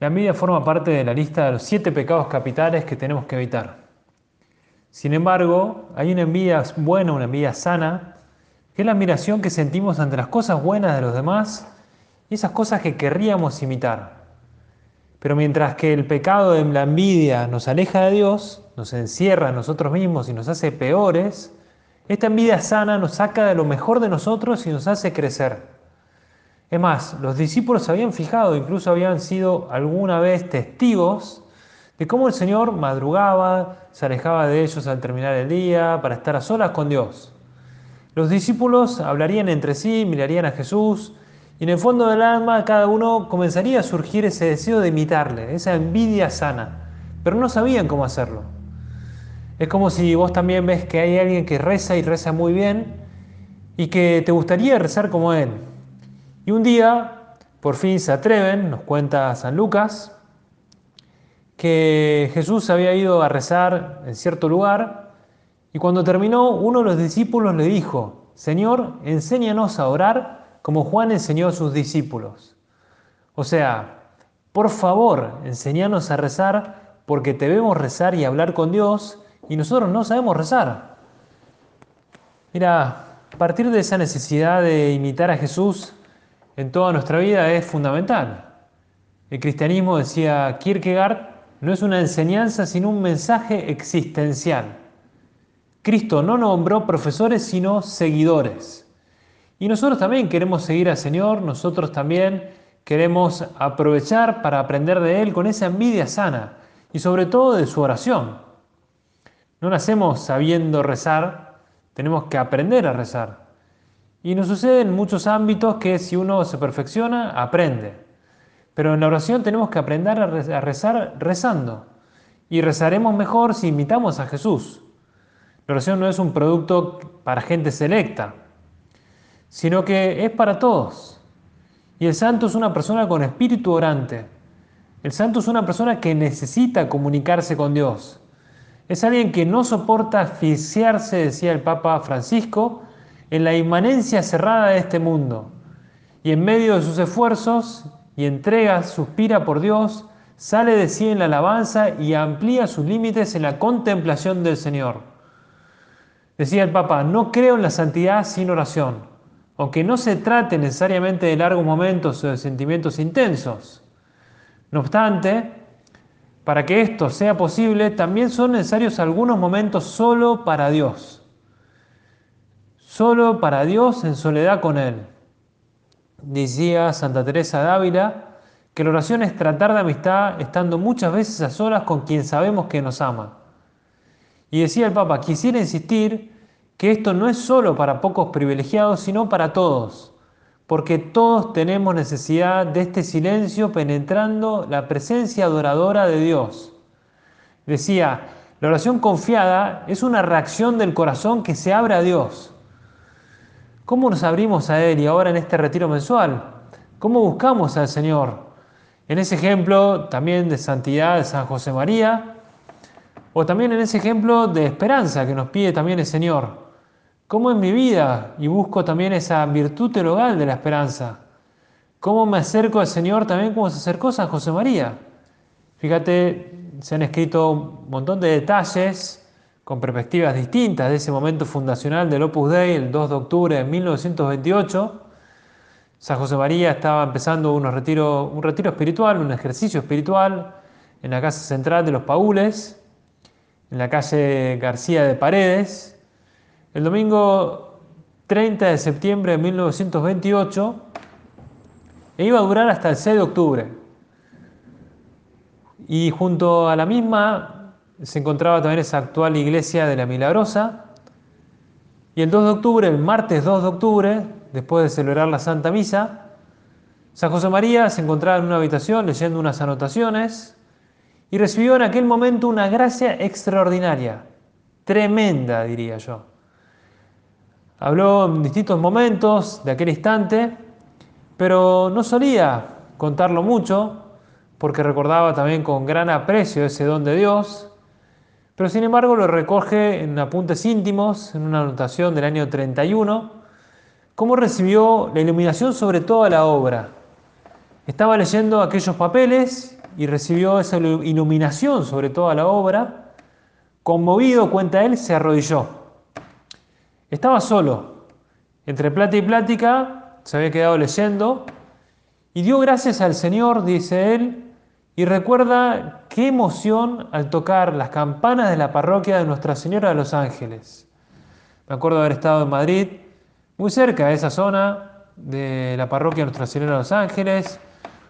La envidia forma parte de la lista de los siete pecados capitales que tenemos que evitar. Sin embargo, hay una envidia buena, una envidia sana, que es la admiración que sentimos ante las cosas buenas de los demás y esas cosas que querríamos imitar. Pero mientras que el pecado de la envidia nos aleja de Dios, nos encierra en nosotros mismos y nos hace peores, esta envidia sana nos saca de lo mejor de nosotros y nos hace crecer. Es más, los discípulos habían fijado, incluso habían sido alguna vez testigos de cómo el Señor madrugaba, se alejaba de ellos al terminar el día para estar a solas con Dios. Los discípulos hablarían entre sí, mirarían a Jesús y en el fondo del alma cada uno comenzaría a surgir ese deseo de imitarle, esa envidia sana, pero no sabían cómo hacerlo. Es como si vos también ves que hay alguien que reza y reza muy bien y que te gustaría rezar como él. Y un día, por fin se atreven, nos cuenta San Lucas, que Jesús había ido a rezar en cierto lugar y cuando terminó uno de los discípulos le dijo, Señor, enséñanos a orar como Juan enseñó a sus discípulos. O sea, por favor, enséñanos a rezar porque te vemos rezar y hablar con Dios y nosotros no sabemos rezar. Mira, partir de esa necesidad de imitar a Jesús en toda nuestra vida es fundamental. El cristianismo, decía Kierkegaard, no es una enseñanza sino un mensaje existencial. Cristo no nombró profesores sino seguidores. Y nosotros también queremos seguir al Señor, nosotros también queremos aprovechar para aprender de Él con esa envidia sana y sobre todo de su oración. No nacemos sabiendo rezar, tenemos que aprender a rezar. Y nos sucede en muchos ámbitos que si uno se perfecciona, aprende. Pero en la oración tenemos que aprender a rezar rezando. Y rezaremos mejor si imitamos a Jesús. La oración no es un producto para gente selecta, sino que es para todos. Y el santo es una persona con espíritu orante. El santo es una persona que necesita comunicarse con Dios. Es alguien que no soporta asfixiarse, decía el Papa Francisco, en la inmanencia cerrada de este mundo. Y en medio de sus esfuerzos y entregas suspira por Dios, sale de sí en la alabanza y amplía sus límites en la contemplación del Señor. Decía el Papa, no creo en la santidad sin oración, aunque no se trate necesariamente de largos momentos o de sentimientos intensos. No obstante, para que esto sea posible, también son necesarios algunos momentos solo para Dios. Solo para Dios en soledad con Él. Decía Santa Teresa de Ávila que la oración es tratar de amistad estando muchas veces a solas con quien sabemos que nos ama. Y decía el Papa, quisiera insistir que esto no es solo para pocos privilegiados, sino para todos porque todos tenemos necesidad de este silencio penetrando la presencia adoradora de Dios. Decía, la oración confiada es una reacción del corazón que se abre a Dios. ¿Cómo nos abrimos a Él y ahora en este retiro mensual? ¿Cómo buscamos al Señor? En ese ejemplo también de santidad de San José María, o también en ese ejemplo de esperanza que nos pide también el Señor. ¿Cómo en mi vida? Y busco también esa virtud teologal de la esperanza. ¿Cómo me acerco al Señor también como se acercó San José María? Fíjate, se han escrito un montón de detalles con perspectivas distintas de ese momento fundacional del Opus Dei, el 2 de octubre de 1928. San José María estaba empezando un retiro espiritual, un ejercicio espiritual en la casa central de los Paules, en la calle García de Paredes, el domingo 30 de septiembre de 1928 e iba a durar hasta el 6 de octubre. Y junto a la misma se encontraba también esa actual iglesia de la Milagrosa. Y el 2 de octubre, el martes 2 de octubre, después de celebrar la Santa Misa, San José María se encontraba en una habitación leyendo unas anotaciones y recibió en aquel momento una gracia extraordinaria, tremenda, diría yo. Habló en distintos momentos de aquel instante, pero no solía contarlo mucho, porque recordaba también con gran aprecio ese don de Dios, pero sin embargo lo recoge en apuntes íntimos, en una anotación del año 31, cómo recibió la iluminación sobre toda la obra. Estaba leyendo aquellos papeles y recibió esa iluminación sobre toda la obra. Conmovido, cuenta él, se arrodilló. Estaba solo. Entre plata y plática se había quedado leyendo y dio gracias al Señor, dice él, y recuerda qué emoción al tocar las campanas de la parroquia de Nuestra Señora de los Ángeles. Me acuerdo de haber estado en Madrid, muy cerca de esa zona de la parroquia de Nuestra Señora de los Ángeles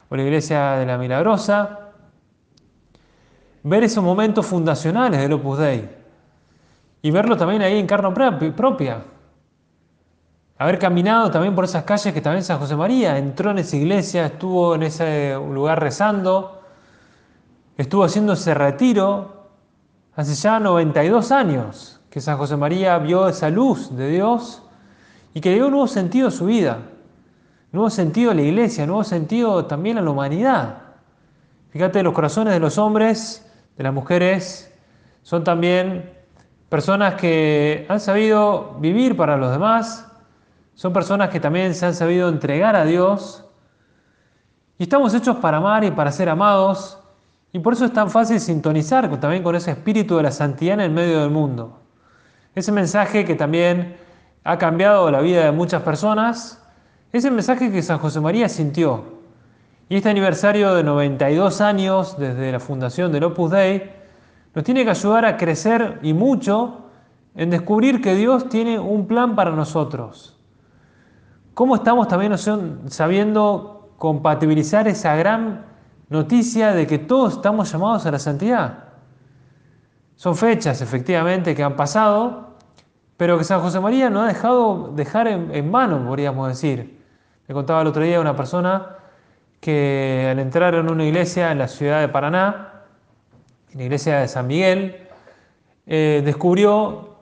o la iglesia de la Milagrosa. Ver esos momentos fundacionales del Opus Dei y verlo también ahí en carne propia. Haber caminado también por esas calles que también San José María entró en esa iglesia, estuvo en ese lugar rezando estuvo haciendo ese retiro hace ya 92 años que San José María vio esa luz de Dios y que dio un nuevo sentido a su vida, nuevo sentido a la iglesia, nuevo sentido también a la humanidad. Fíjate, los corazones de los hombres, de las mujeres, son también personas que han sabido vivir para los demás, son personas que también se han sabido entregar a Dios y estamos hechos para amar y para ser amados y por eso es tan fácil sintonizar también con ese espíritu de la santidad en el medio del mundo. Ese mensaje que también ha cambiado la vida de muchas personas, ese mensaje que San José María sintió. Y este aniversario de 92 años desde la fundación del Opus Dei nos tiene que ayudar a crecer y mucho en descubrir que Dios tiene un plan para nosotros. ¿Cómo estamos también sabiendo compatibilizar esa gran noticia de que todos estamos llamados a la santidad. Son fechas, efectivamente, que han pasado, pero que San José María no ha dejado dejar en, mano, podríamos decir. Me contaba el otro día una persona que al entrar en una iglesia en la ciudad de Paraná, en la iglesia de San Miguel, eh, descubrió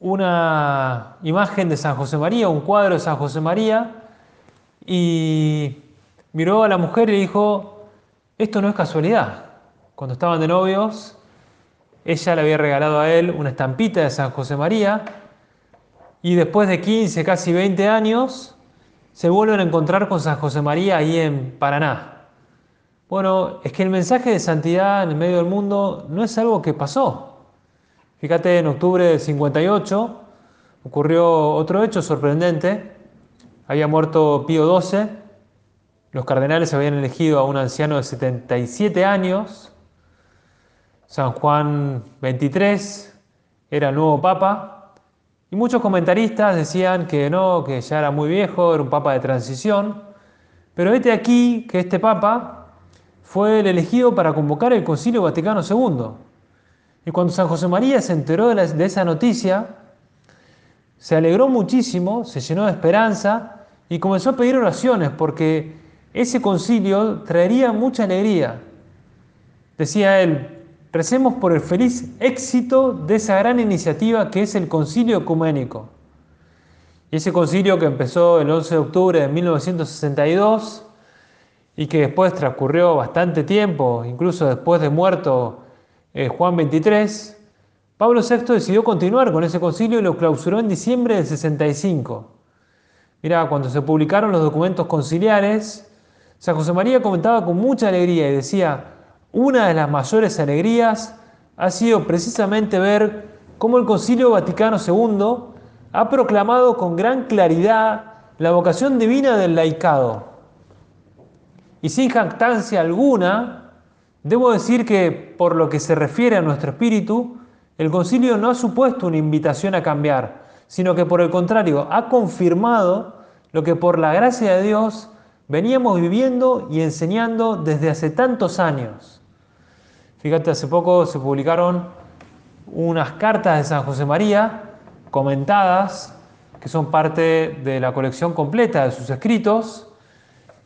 una imagen de San José María, un cuadro de San José María, y miró a la mujer y le dijo, esto no es casualidad. Cuando estaban de novios, ella le había regalado a él una estampita de San José María y después de 15, casi 20 años, se vuelven a encontrar con San José María ahí en Paraná. Bueno, es que el mensaje de santidad en el medio del mundo no es algo que pasó. Fíjate, en octubre del 58 ocurrió otro hecho sorprendente. Había muerto Pío XII los cardenales habían elegido a un anciano de 77 años. San Juan XXIII era el nuevo papa. Y muchos comentaristas decían que no, que ya era muy viejo, era un papa de transición. Pero vete aquí que este papa fue el elegido para convocar el Concilio Vaticano II. Y cuando San José María se enteró de, de esa noticia, se alegró muchísimo, se llenó de esperanza y comenzó a pedir oraciones porque ese concilio traería mucha alegría. Decía él, recemos por el feliz éxito de esa gran iniciativa que es el concilio ecuménico. Y ese concilio que empezó el 11 de octubre de 1962 y que después transcurrió bastante tiempo, incluso después de muerto eh, Juan XXIII, Pablo VI decidió continuar con ese concilio y lo clausuró en diciembre del 65. Mira, cuando se publicaron los documentos conciliares, San José María comentaba con mucha alegría y decía, una de las mayores alegrías ha sido precisamente ver cómo el Concilio Vaticano II ha proclamado con gran claridad la vocación divina del laicado. Y sin jactancia alguna, debo decir que por lo que se refiere a nuestro espíritu, el concilio no ha supuesto una invitación a cambiar, sino que por el contrario ha confirmado lo que por la gracia de Dios veníamos viviendo y enseñando desde hace tantos años. Fíjate, hace poco se publicaron unas cartas de San José María comentadas, que son parte de la colección completa de sus escritos,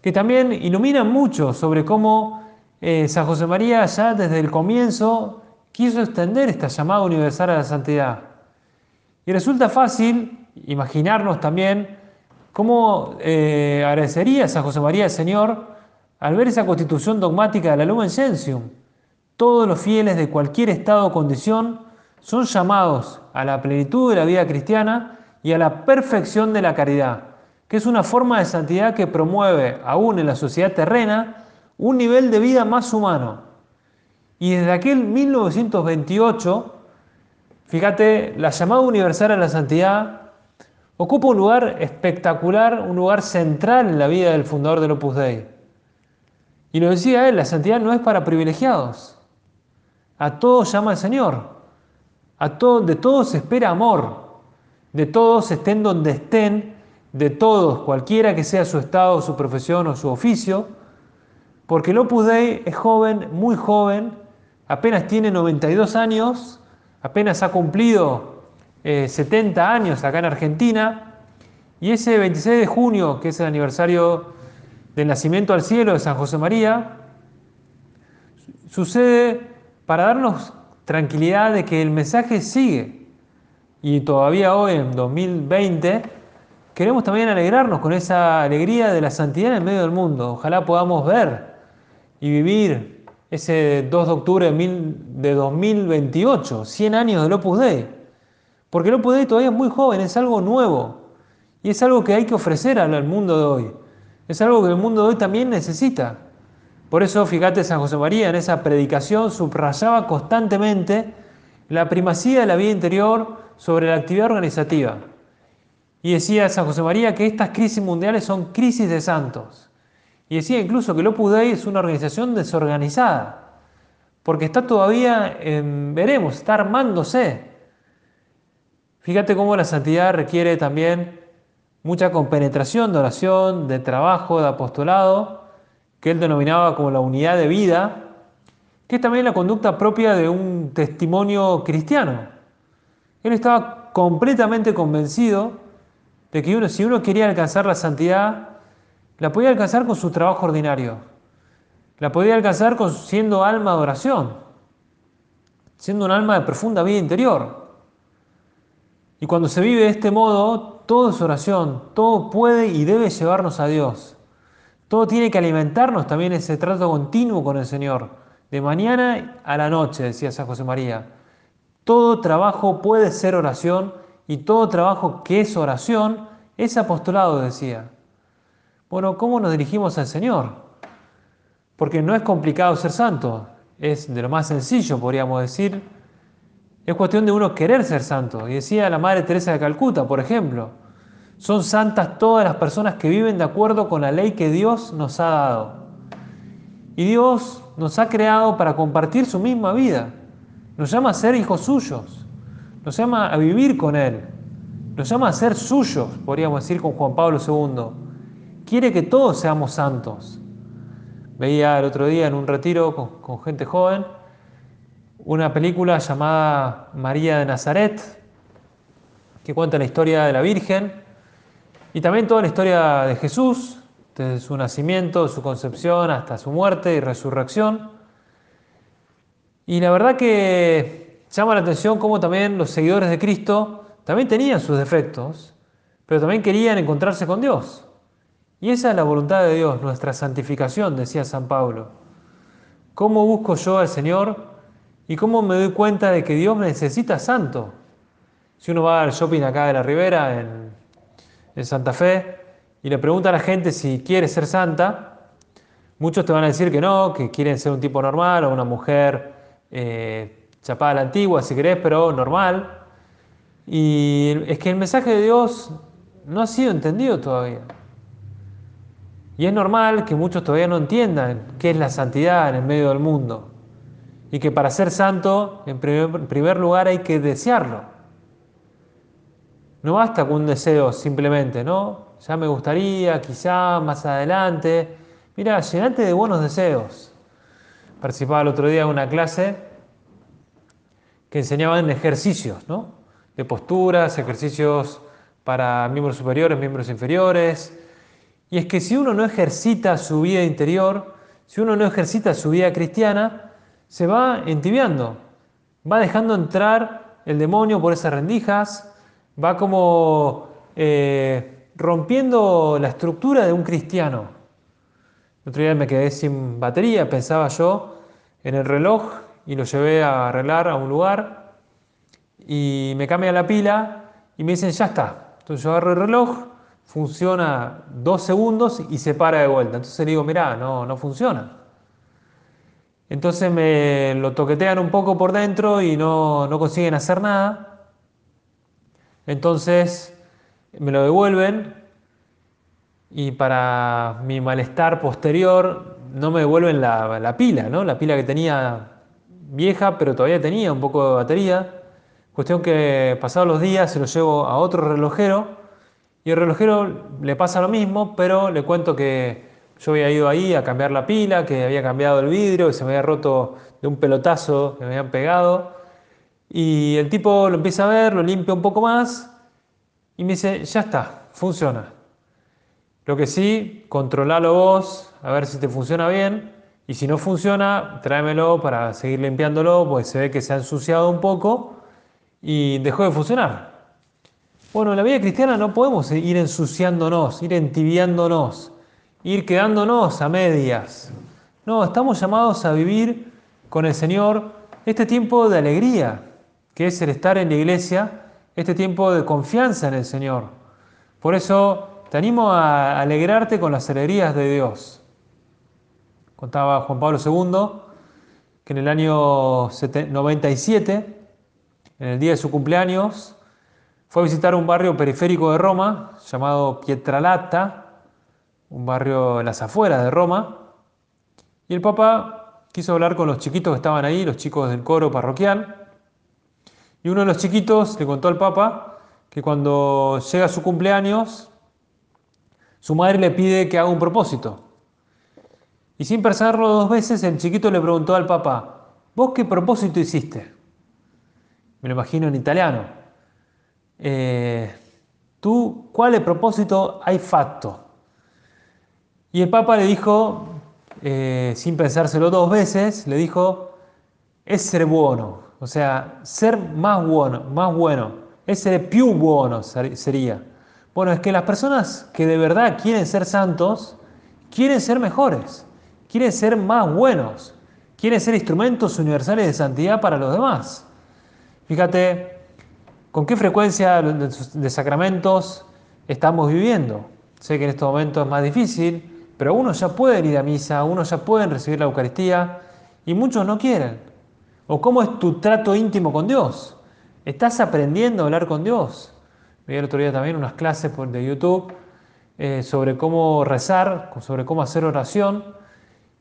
que también iluminan mucho sobre cómo eh, San José María ya desde el comienzo quiso extender esta llamada universal a la santidad. Y resulta fácil imaginarnos también cómo eh, agradecería San José María al Señor al ver esa constitución dogmática de la Lumen Gentium. Todos los fieles de cualquier estado o condición son llamados a la plenitud de la vida cristiana y a la perfección de la caridad, que es una forma de santidad que promueve, aún en la sociedad terrena, un nivel de vida más humano. Y desde aquel 1928, fíjate, la llamada universal a la santidad ocupa un lugar espectacular, un lugar central en la vida del fundador del Opus Dei. Y lo decía él, la santidad no es para privilegiados. A todos llama el Señor. A de todos espera amor. De todos estén donde estén, de todos, cualquiera que sea su estado, su profesión o su oficio, porque el Opus Dei es joven, muy joven, apenas tiene 92 años, apenas ha cumplido 70 eh, años acá en Argentina, y ese 26 de junio, que es el aniversario del nacimiento al cielo de San José María, sucede para darnos tranquilidad de que el mensaje sigue y todavía hoy, en 2020, queremos también alegrarnos con esa alegría de la santidad en medio del mundo. Ojalá podamos ver y vivir ese 2 de octubre de 2028, 100 años del Opus Dei. Porque el Opus Dei todavía es muy joven, es algo nuevo. Y es algo que hay que ofrecer al mundo de hoy. Es algo que el mundo de hoy también necesita. Por eso, fíjate, San José María en esa predicación subrayaba constantemente la primacía de la vida interior sobre la actividad organizativa. Y decía San José María que estas crisis mundiales son crisis de santos. Y decía incluso que el Opus Dei es una organización desorganizada, porque está todavía, veremos, está armándose. Fíjate cómo la santidad requiere también mucha compenetración de oración, de trabajo, de apostolado, que él denominaba como la unidad de vida, que es también la conducta propia de un testimonio cristiano. Él estaba completamente convencido de que uno, si uno quería alcanzar la santidad, la podía alcanzar con su trabajo ordinario. La podía alcanzar siendo alma de oración, siendo un alma de profunda vida interior. Y cuando se vive de este modo, todo es oración, todo puede y debe llevarnos a Dios. Todo tiene que alimentarnos también ese trato continuo con el Señor, de mañana a la noche, decía San José María. Todo trabajo puede ser oración y todo trabajo que es oración es apostolado, decía. Bueno, ¿cómo nos dirigimos al Señor? Porque no es complicado ser santo, es de lo más sencillo, podríamos decir. Es cuestión de uno querer ser santo. Y decía la Madre Teresa de Calcuta, por ejemplo, son santas todas las personas que viven de acuerdo con la ley que Dios nos ha dado. Y Dios nos ha creado para compartir su misma vida. Nos llama a ser hijos suyos. Nos llama a vivir con Él. Nos llama a ser suyos, podríamos decir con Juan Pablo II. Quiere que todos seamos santos. Veía el otro día en un retiro con, gente joven una película llamada María de Nazaret, que cuenta la historia de la Virgen y también toda la historia de Jesús, desde su nacimiento, su concepción hasta su muerte y resurrección. Y la verdad que llama la atención cómo también los seguidores de Cristo también tenían sus defectos, pero también querían encontrarse con Dios. Y esa es la voluntad de Dios, nuestra santificación, decía San Pablo. ¿Cómo busco yo al Señor y cómo me doy cuenta de que Dios necesita santo? Si uno va al shopping acá de la Ribera, en, en Santa Fe, y le pregunta a la gente si quiere ser santa, muchos te van a decir que no, que quieren ser un tipo normal o una mujer eh, chapada a la antigua, si querés, pero normal. Y es que el mensaje de Dios no ha sido entendido todavía. Y es normal que muchos todavía no entiendan qué es la santidad en el medio del mundo. Y que para ser santo, en primer, lugar, hay que desearlo. No basta con un deseo simplemente, ¿no? Ya me gustaría, quizá más adelante. Mira, llenate de buenos deseos participaba el otro día en una clase que enseñaban ejercicios, ¿no? De posturas, ejercicios para miembros superiores, miembros inferiores. Y es que si uno no ejercita su vida interior, si uno no ejercita su vida cristiana, se va entibiando, va dejando entrar el demonio por esas rendijas, va como eh, rompiendo la estructura de un cristiano. El otro día me quedé sin batería, pensaba yo en el reloj y lo llevé a arreglar a un lugar y me cambia la pila y me dicen ya está. Entonces yo agarro el reloj, funciona dos segundos y se para de vuelta. Entonces le digo, mirá, no, no funciona. Entonces me lo toquetean un poco por dentro y no, no consiguen hacer nada. Entonces me lo devuelven y para mi malestar posterior no me devuelven la, pila, ¿no? la pila que tenía vieja, pero todavía tenía un poco de batería. Cuestión que pasados los días se lo llevo a otro relojero y el relojero le pasa lo mismo, pero le cuento que yo había ido ahí a cambiar la pila, que había cambiado el vidrio, que se me había roto de un pelotazo que me habían pegado. Y el tipo lo empieza a ver, lo limpia un poco más y me dice, ya está, funciona. Lo que sí, controlalo vos, a ver si te funciona bien. Y si no funciona, tráemelo para seguir limpiándolo, porque se ve que se ha ensuciado un poco y dejó de funcionar. Bueno, en la vida cristiana no podemos ir ensuciándonos, ir entibiándonos, ir quedándonos a medias. No, estamos llamados a vivir con el Señor este tiempo de alegría, que es el estar en la iglesia, este tiempo de confianza en el Señor. Por eso te animo a alegrarte con las alegrías de Dios. Contaba Juan Pablo II que en el año 97, en el día de su cumpleaños, fue a visitar un barrio periférico de Roma llamado Pietralata, un barrio en las afueras de Roma, y el Papa quiso hablar con los chiquitos que estaban ahí, los chicos del coro parroquial, y uno de los chiquitos le contó al Papa que cuando llega su cumpleaños, su madre le pide que haga un propósito. Y sin pensarlo dos veces, el chiquito le preguntó al Papa, ¿vos qué propósito hiciste? Me lo imagino en italiano. Eh, tú, ¿cuál propósito hay fatto? Y el Papa le dijo, eh, sin pensárselo dos veces, le dijo, es ser bueno, o sea, ser más bueno, más bueno, essere più bueno sería. Bueno, es que las personas que de verdad quieren ser santos, quieren ser mejores, quieren ser más buenos, quieren ser instrumentos universales de santidad para los demás. Fíjate, ¿Con qué frecuencia de sacramentos estamos viviendo? Sé que en este momento es más difícil, pero uno ya puede ir a misa, uno ya puede recibir la Eucaristía y muchos no quieren. ¿O cómo es tu trato íntimo con Dios? ¿Estás aprendiendo a hablar con Dios? Vi el otro día también unas clases de YouTube eh, sobre cómo rezar, sobre cómo hacer oración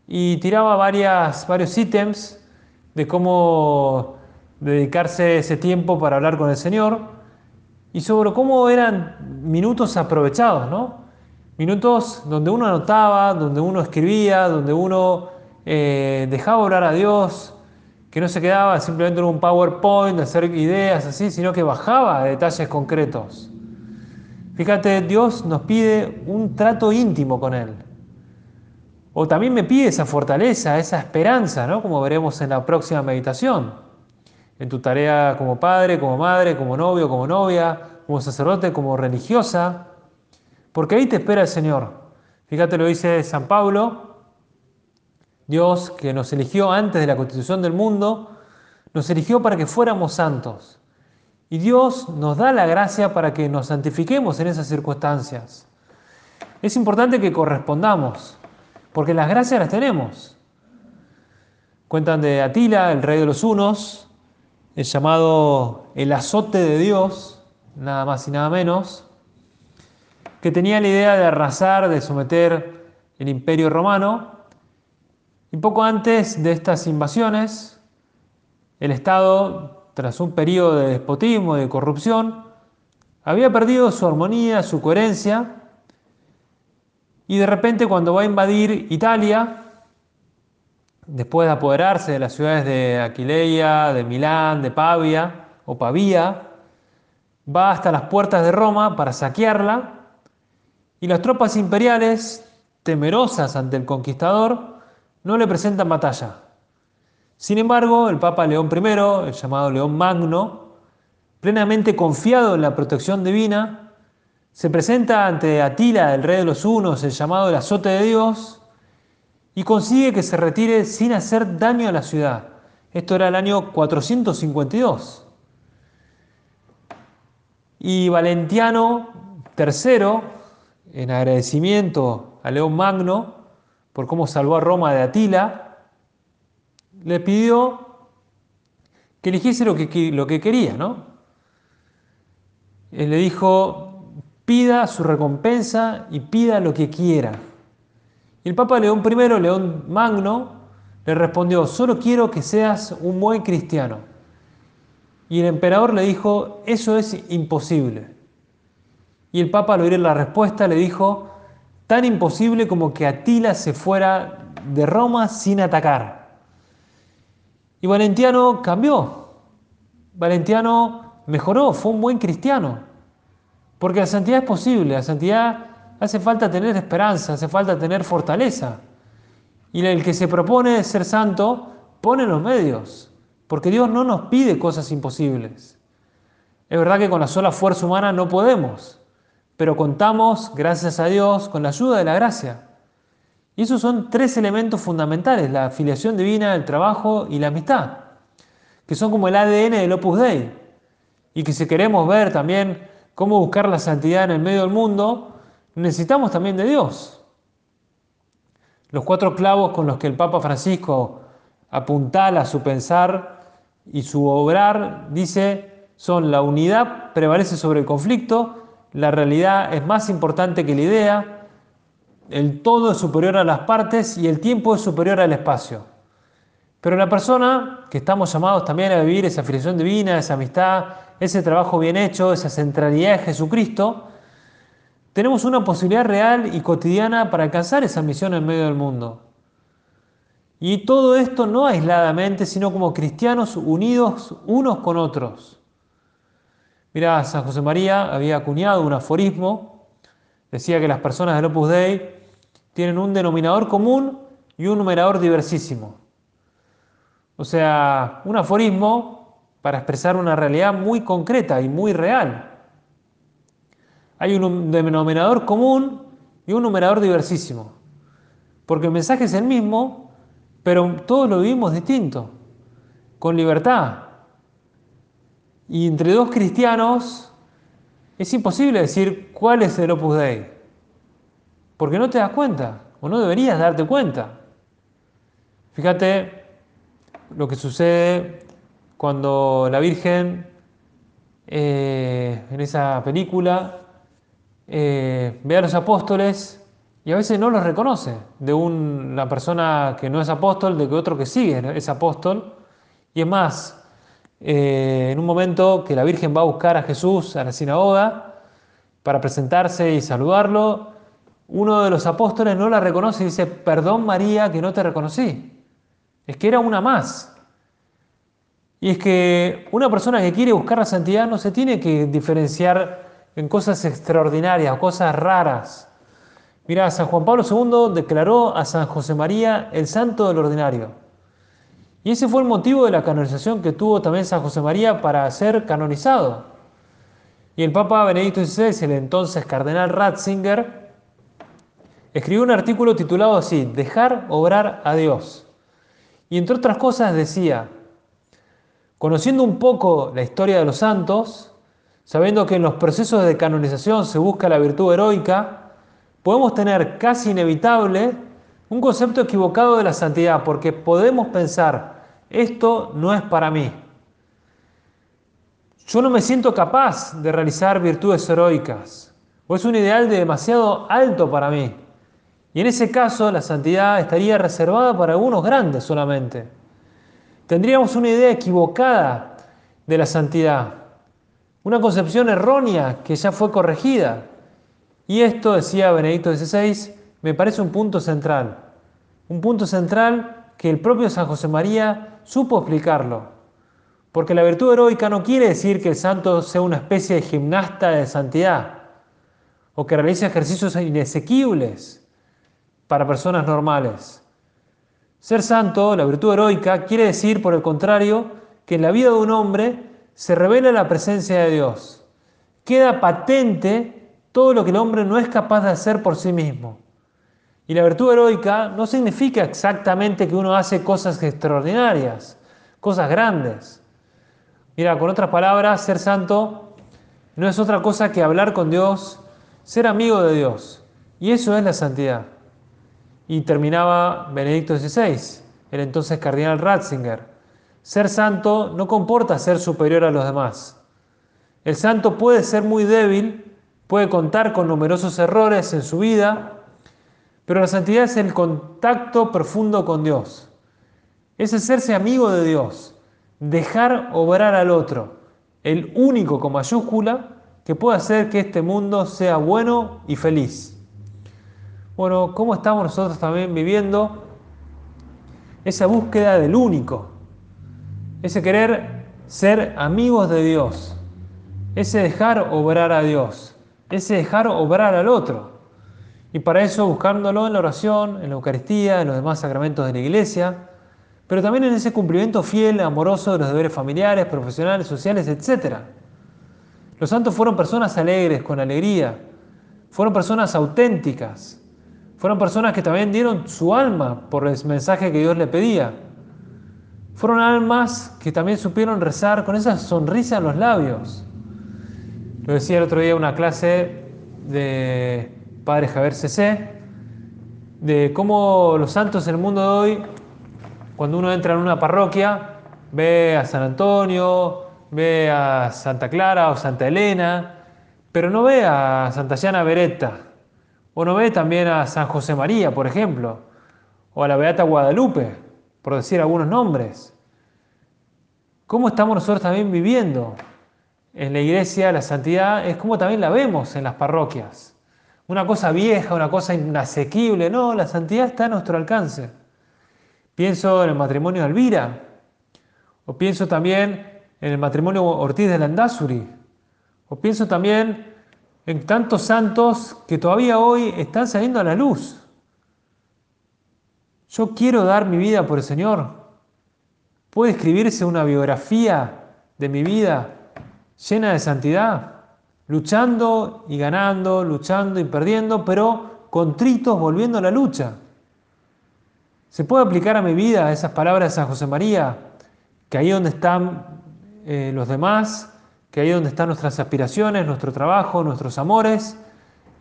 y tiraba varios ítems de cómo dedicarse ese tiempo para hablar con el Señor y sobre cómo eran minutos aprovechados, ¿no? Minutos donde uno anotaba, donde uno escribía, donde uno eh, dejaba orar a Dios, que no se quedaba simplemente en un PowerPoint hacer ideas así, sino que bajaba a detalles concretos. Fíjate, Dios nos pide un trato íntimo con Él. O también me pide esa fortaleza, esa esperanza, ¿no? Como veremos en la próxima meditación en tu tarea como padre, como madre, como novio, como novia, como sacerdote, como religiosa, porque ahí te espera el Señor. Fíjate lo dice San Pablo, Dios que nos eligió antes de la constitución del mundo, nos eligió para que fuéramos santos. Y Dios nos da la gracia para que nos santifiquemos en esas circunstancias. Es importante que correspondamos, porque las gracias las tenemos. Cuentan de Atila, el rey de los unos, el llamado el azote de Dios, nada más y nada menos, que tenía la idea de arrasar, de someter el imperio romano. Y poco antes de estas invasiones, el Estado, tras un periodo de despotismo y de corrupción, había perdido su armonía, su coherencia, y de repente cuando va a invadir Italia, después de apoderarse de las ciudades de Aquileia, de Milán, de Pavia o Pavía, va hasta las puertas de Roma para saquearla Y las tropas imperiales, temerosas ante el conquistador, no le presentan batalla. Sin embargo, el Papa León I, el llamado León Magno, plenamente confiado en la protección divina, se presenta ante Atila, el rey de los Hunos, el llamado el azote de Dios, y consigue que se retire sin hacer daño a la ciudad. Esto era el año 452. Y Valentiano III, en agradecimiento a León Magno por cómo salvó a Roma de Atila, le pidió que eligiese lo que, lo que quería, ¿no? Él le dijo, pida su recompensa y pida lo que quiera. Y el Papa León I, León Magno, le respondió, solo quiero que seas un buen cristiano. Y el emperador le dijo, eso es imposible. Y el Papa al oír la respuesta le dijo, tan imposible como que Atila se fuera de Roma sin atacar. Y Valentiano cambió. Valentiano mejoró, fue un buen cristiano. Porque la santidad es posible, la santidad hace falta tener esperanza, hace falta tener fortaleza. Y el que se propone ser santo pone los medios, porque Dios no nos pide cosas imposibles. Es verdad que con la sola fuerza humana no podemos, pero contamos, gracias a Dios, con la ayuda de la gracia. Y esos son tres elementos fundamentales, la afiliación divina, el trabajo y la amistad, que son como el ADN del Opus Dei. Y que si queremos ver también cómo buscar la santidad en el medio del mundo, necesitamos también de Dios. Los cuatro clavos con los que el Papa Francisco apuntala su pensar y su obrar, dice, son la unidad prevalece sobre el conflicto, la realidad es más importante que la idea, el todo es superior a las partes y el tiempo es superior al espacio. Pero la persona que estamos llamados también a vivir esa afiliación divina, esa amistad, ese trabajo bien hecho, esa centralidad de Jesucristo, tenemos una posibilidad real y cotidiana para alcanzar esa misión en medio del mundo. Y todo esto no aisladamente, sino como cristianos unidos unos con otros. Mira, San José María había acuñado un aforismo, decía que las personas del Opus Dei tienen un denominador común y un numerador diversísimo. O sea, un aforismo para expresar una realidad muy concreta y muy real. Hay un denominador común y un numerador diversísimo. Porque el mensaje es el mismo, pero todos lo vivimos distinto, con libertad, y entre dos cristianos es imposible decir cuál es el Opus Dei, porque no te das cuenta, o no deberías darte cuenta. Fíjate lo que sucede cuando la Virgen eh, en esa película eh, ve a los apóstoles y a veces no los reconoce de una persona que no es apóstol, de que otro que sigue es apóstol. Y es más, eh, en un momento que la Virgen va a buscar a Jesús a la sinagoga para presentarse y saludarlo, uno de los apóstoles no la reconoce y dice, perdón María que no te reconocí. Es que era una más. Y es que una persona que quiere buscar la santidad no se tiene que diferenciar en cosas extraordinarias, cosas raras. Mira, San Juan Pablo II declaró a San José María el santo del ordinario. Y ese fue el motivo de la canonización que tuvo también San José María para ser canonizado. Y el Papa Benedicto XVI, el entonces cardenal Ratzinger, escribió un artículo titulado así, Dejar obrar a Dios. Y entre otras cosas decía, conociendo un poco la historia de los santos, sabiendo que en los procesos de canonización se busca la virtud heroica, podemos tener casi inevitable un concepto equivocado de la santidad, porque podemos pensar, esto no es para mí. Yo no me siento capaz de realizar virtudes heroicas, o es un ideal de demasiado alto para mí. Y en ese caso la santidad estaría reservada para algunos grandes solamente. Tendríamos una idea equivocada de la santidad, una concepción errónea que ya fue corregida. Y esto, decía Benedicto XVI, me parece un punto central. Un punto central que el propio San José María supo explicarlo. Porque la virtud heroica no quiere decir que el santo sea una especie de gimnasta de santidad. o que realice ejercicios inesequibles para personas normales. Ser santo, la virtud heroica, quiere decir, por el contrario, que en la vida de un hombre se revela la presencia de Dios. Queda patente todo lo que el hombre no es capaz de hacer por sí mismo. Y la virtud heroica no significa exactamente que uno hace cosas extraordinarias, cosas grandes. Mira, con otras palabras, ser santo no es otra cosa que hablar con Dios, ser amigo de Dios. Y eso es la santidad. Y terminaba Benedicto XVI, el entonces cardenal Ratzinger. Ser santo no comporta ser superior a los demás. El santo puede ser muy débil, puede contar con numerosos errores en su vida, pero la santidad es el contacto profundo con Dios. Es hacerse amigo de Dios, dejar obrar al otro, el único con mayúscula que puede hacer que este mundo sea bueno y feliz. Bueno, ¿cómo estamos nosotros también viviendo esa búsqueda del único? Ese querer ser amigos de Dios, ese dejar obrar a Dios, ese dejar obrar al otro. Y para eso buscándolo en la oración, en la Eucaristía, en los demás sacramentos de la Iglesia, pero también en ese cumplimiento fiel, amoroso de los deberes familiares, profesionales, sociales, etc. Los santos fueron personas alegres, con alegría, fueron personas auténticas, fueron personas que también dieron su alma por el mensaje que Dios le pedía. Fueron almas que también supieron rezar con esa sonrisa en los labios. Lo decía el otro día una clase de Padre Javier CC, de cómo los santos en el mundo de hoy, cuando uno entra en una parroquia, ve a San Antonio, ve a Santa Clara o Santa Elena, pero no ve a Santa Llana Beretta, o no ve también a San José María, por ejemplo, o a la Beata Guadalupe, por decir algunos nombres. ¿Cómo estamos nosotros también viviendo en la iglesia la santidad? Es como también la vemos en las parroquias una cosa vieja, una cosa inasequible. No, la santidad está a nuestro alcance. Pienso en el matrimonio de Elvira, o pienso también en el matrimonio Ortiz de Landazuri, o pienso también en tantos santos que todavía hoy están saliendo a la luz. Yo quiero dar mi vida por el Señor. ¿Puede escribirse una biografía de mi vida llena de santidad? Luchando y ganando, luchando y perdiendo, pero contritos volviendo a la lucha. ¿Se puede aplicar a mi vida esas palabras de San José María? Que ahí donde están eh, los demás, que ahí donde están nuestras aspiraciones, nuestro trabajo, nuestros amores,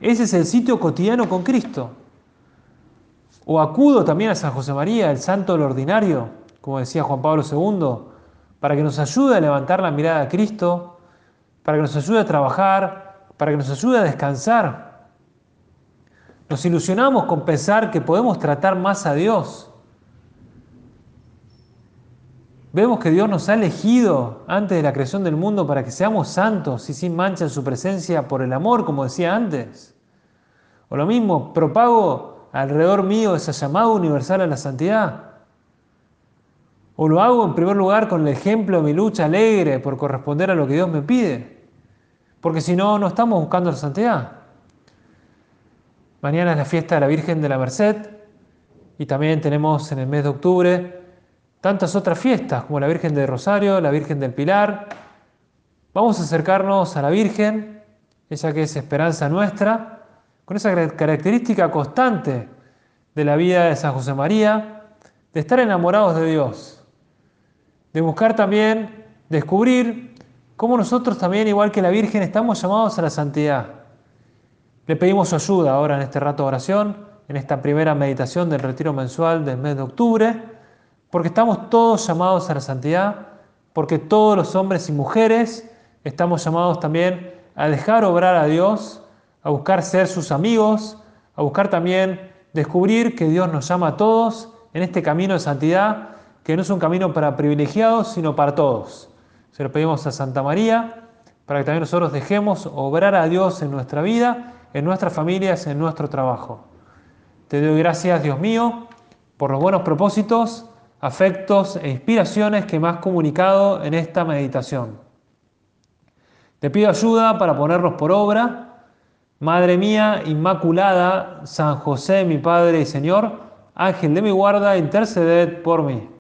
ese es el sitio cotidiano con Cristo. O acudo también a San José María, el santo del ordinario, como decía Juan Pablo II, para que nos ayude a levantar la mirada a Cristo, para que nos ayude a trabajar, para que nos ayude a descansar. Nos ilusionamos con pensar que podemos tratar más a Dios. Vemos que Dios nos ha elegido antes de la creación del mundo para que seamos santos y sin mancha en su presencia por el amor, como decía antes. O lo mismo, propago alrededor mío esa llamada universal a la santidad. O lo hago en primer lugar con el ejemplo de mi lucha alegre por corresponder a lo que Dios me pide. Porque si no, no estamos buscando la santidad. Mañana es la fiesta de la Virgen de la Merced y también tenemos en el mes de octubre tantas otras fiestas como la Virgen de Rosario, la Virgen del Pilar. Vamos a acercarnos a la Virgen, esa que es esperanza nuestra, con esa característica constante de la vida de San José María, de estar enamorados de Dios de buscar también, descubrir cómo nosotros también, igual que la Virgen, estamos llamados a la santidad. Le pedimos su ayuda ahora en este rato de oración, en esta primera meditación del retiro mensual del mes de octubre, porque estamos todos llamados a la santidad, porque todos los hombres y mujeres estamos llamados también a dejar obrar a Dios, a buscar ser sus amigos, a buscar también descubrir que Dios nos llama a todos en este camino de santidad que no es un camino para privilegiados, sino para todos. Se lo pedimos a Santa María para que también nosotros dejemos obrar a Dios en nuestra vida, en nuestras familias, en nuestro trabajo. Te doy gracias, Dios mío, por los buenos propósitos, afectos e inspiraciones que me has comunicado en esta meditación. Te pido ayuda para ponerlos por obra, Madre mía Inmaculada, San José, mi Padre y Señor, Ángel de mi guarda, interceded por mí.